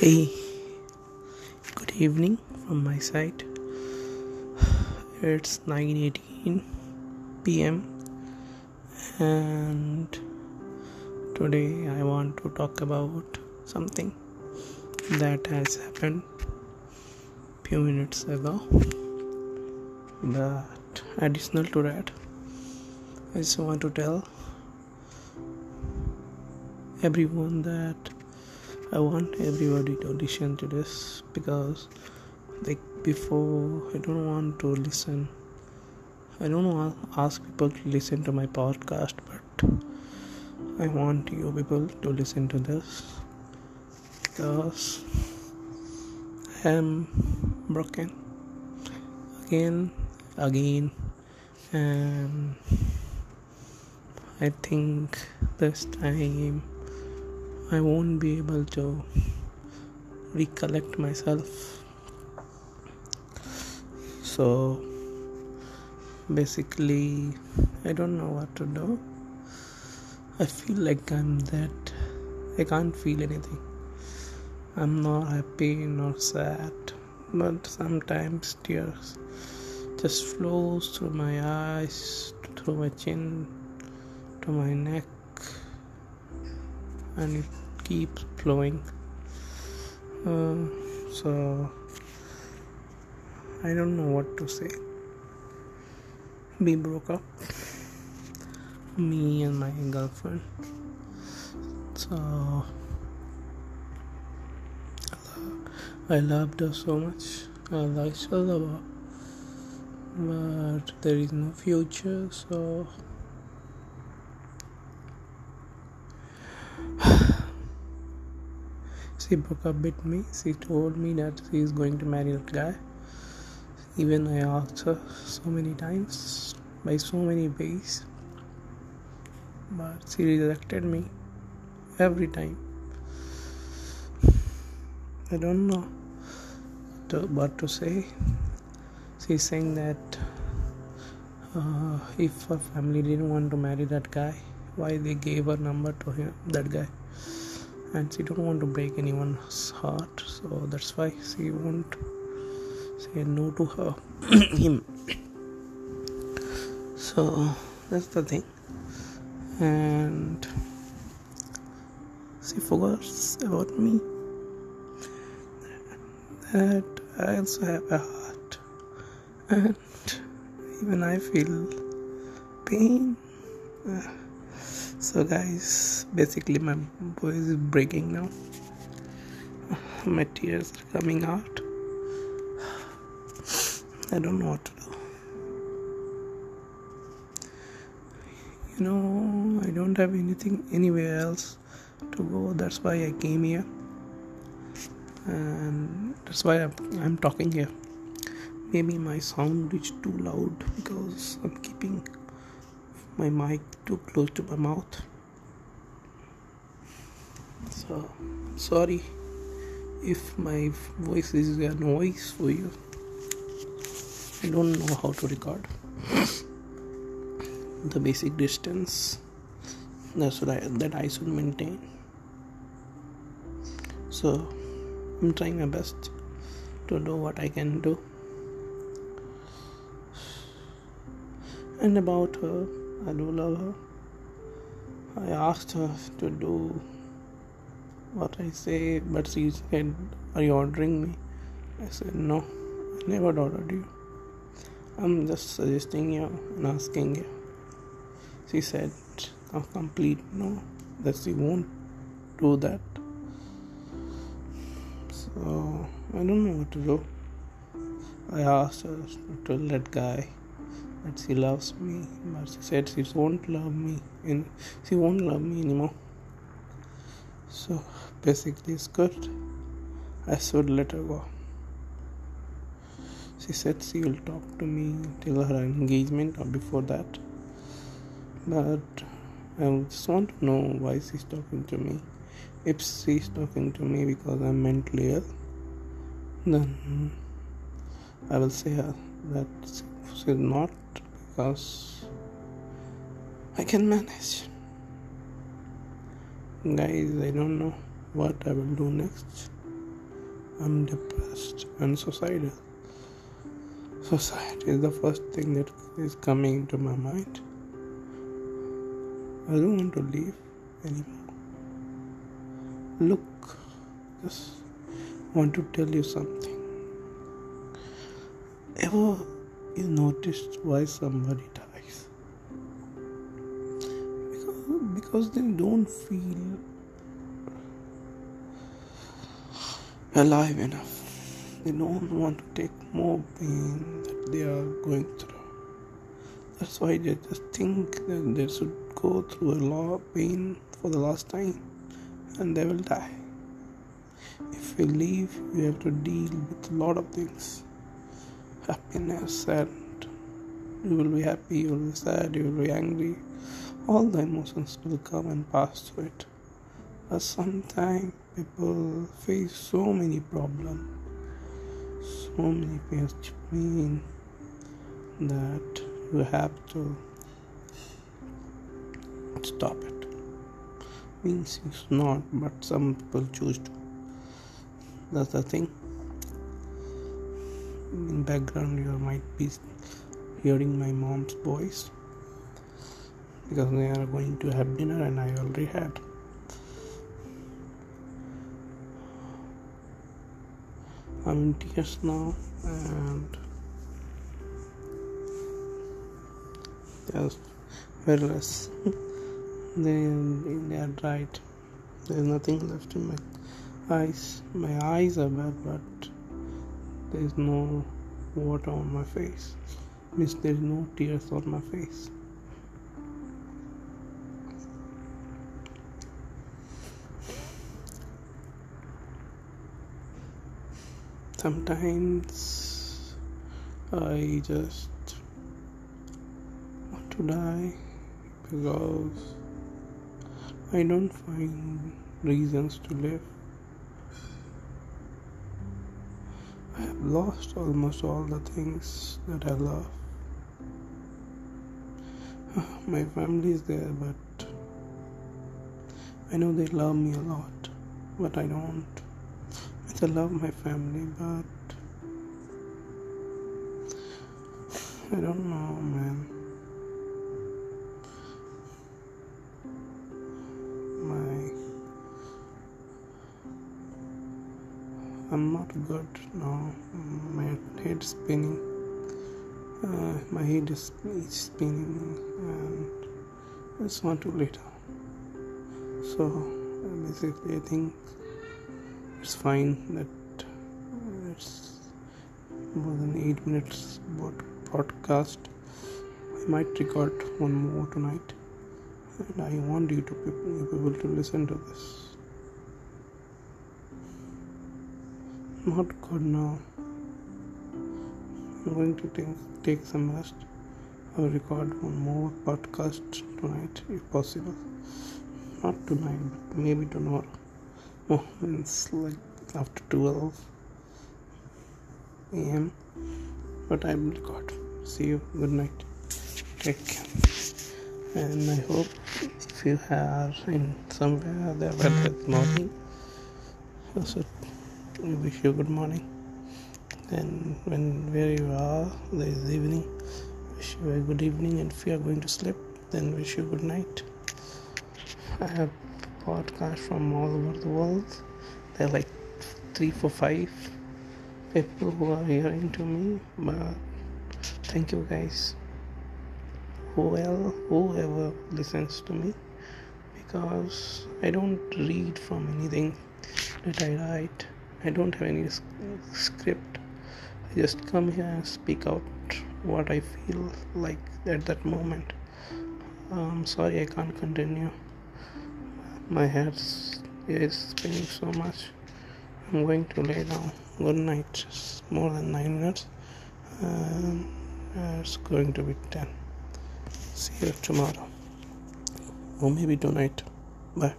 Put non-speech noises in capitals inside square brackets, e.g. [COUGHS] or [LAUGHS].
Hey, good evening from my side. It's 9:18 p.m. and today I want to talk about something that has happened few minutes ago. But additional to that, I just want to tell everyone that I want everybody to listen to this because, like, before I don't want to listen. I don't want ask people to listen to my podcast, but I want you people to listen to this because I am broken again, again, and I think this time I won't be able to recollect myself. So basically, I don't know what to do. I feel like I'm that. I can't feel anything. I'm not happy nor sad, but sometimes tears just flows through my eyes, through my chin, to my neck and it keeps flowing. Uh, so i don't know what to say. We broke up. Me and my girlfriend. So i loved her so much. I like still love her but there is no future so she broke up with me. She told me that she is going to marry that guy. Even I asked her so many times, by so many ways, but she rejected me every time. I don't know what to say. She's saying that uh, if her family didn't want to marry that guy, why they gave her number to him, that guy and she don't want to break anyone's heart so that's why she won't say no to her [COUGHS] him. So that's the thing. And she forgets about me. That I also have a heart. And even I feel pain so guys basically my voice is breaking now. My tears are coming out. [SIGHS] I don't know what to do. You know i don't have anything anywhere else to go. That's why i came here. And that's why i'm, I'm talking here. Maybe my sound is too loud because i'm keeping my mic too close to my mouth. So sorry if my voice is a noise for you. I don't know how to record. [LAUGHS] The basic distance that's what I, that i should maintain. So i'm trying my best to do what i can do. And about her I do love her. I asked her to do what I say, but she said, Are you ordering me? I said, No, I never ordered you. I'm just suggesting you and asking you. She said, A complete no, that she won't do that. So I don't know what to do. I asked her to that guy that she loves me, but she said she won't love me and she won't love me anymore. So basically, it's good. I should let her go. She said she will talk to me till her engagement or before that. But I just want to know why she's talking to me. If she's talking to me because I'm mentally ill, then I will say her that she's not because I can manage. Guys, I don't know what I will do next. I'm depressed and suicidal. Suicide is the first thing that is coming to my mind. I don't want to live anymore. Look, just want to tell you something. Ever you noticed why somebody dies? Because, because they don't feel alive enough. They don't want to take more pain that they are going through. That's why they just think that they should go through a lot of pain for the last time and they will die. If you leave, you have to deal with a lot of things happiness, and you will be happy, you will be sad, you will be angry. All the emotions will come and pass through it. But sometimes people face so many problems, so many pain that you have to stop it. Means it's not, but some people choose to. That's the thing. In background, you might be hearing my mom's voice because they are going to have dinner, and I already had. I'm in tears now, and yes, very less. they they are right. There's nothing left in my eyes. My eyes are bad, but there's no water on my face. Means there's no tears on my face. Sometimes I just want to die because I don't find reasons to live. I have lost almost all the things that I love. [SIGHS] My family is there, but I know they love me a lot, but I don't. I love my family, but [SIGHS] I don't know, man. I'm not good now. My head spinning. Uh, my head is, is spinning, and I just want to lay down. So basically, I think it's fine that it's more than 8 minutes podcast i might record one more tonight and i want you to be able to listen to this not good now. I'm going to take, take some rest. I'll record one more podcast tonight if possible. Not tonight but maybe tomorrow. Oh it's like after 12 am but i will record. See you. Good night. Take care. And i hope if you are in somewhere there where there's morning also we wish you good morning and when where you are there is evening wish you a good evening and if you are going to sleep then wish you good night i have podcasts from all over the world. There are like three, four, five people who are hearing to me. But thank you guys. Whoever, whoever listens to me, because I don't read from anything that I write. I don't have any script. I just come here and speak out what I feel like at that moment. I'm sorry I can't continue. My head is spinning so much. I'm going to lay down. Good night. It's more than nine minutes. Um, it's going to be 10 see you tomorrow. Or maybe tonight. Bye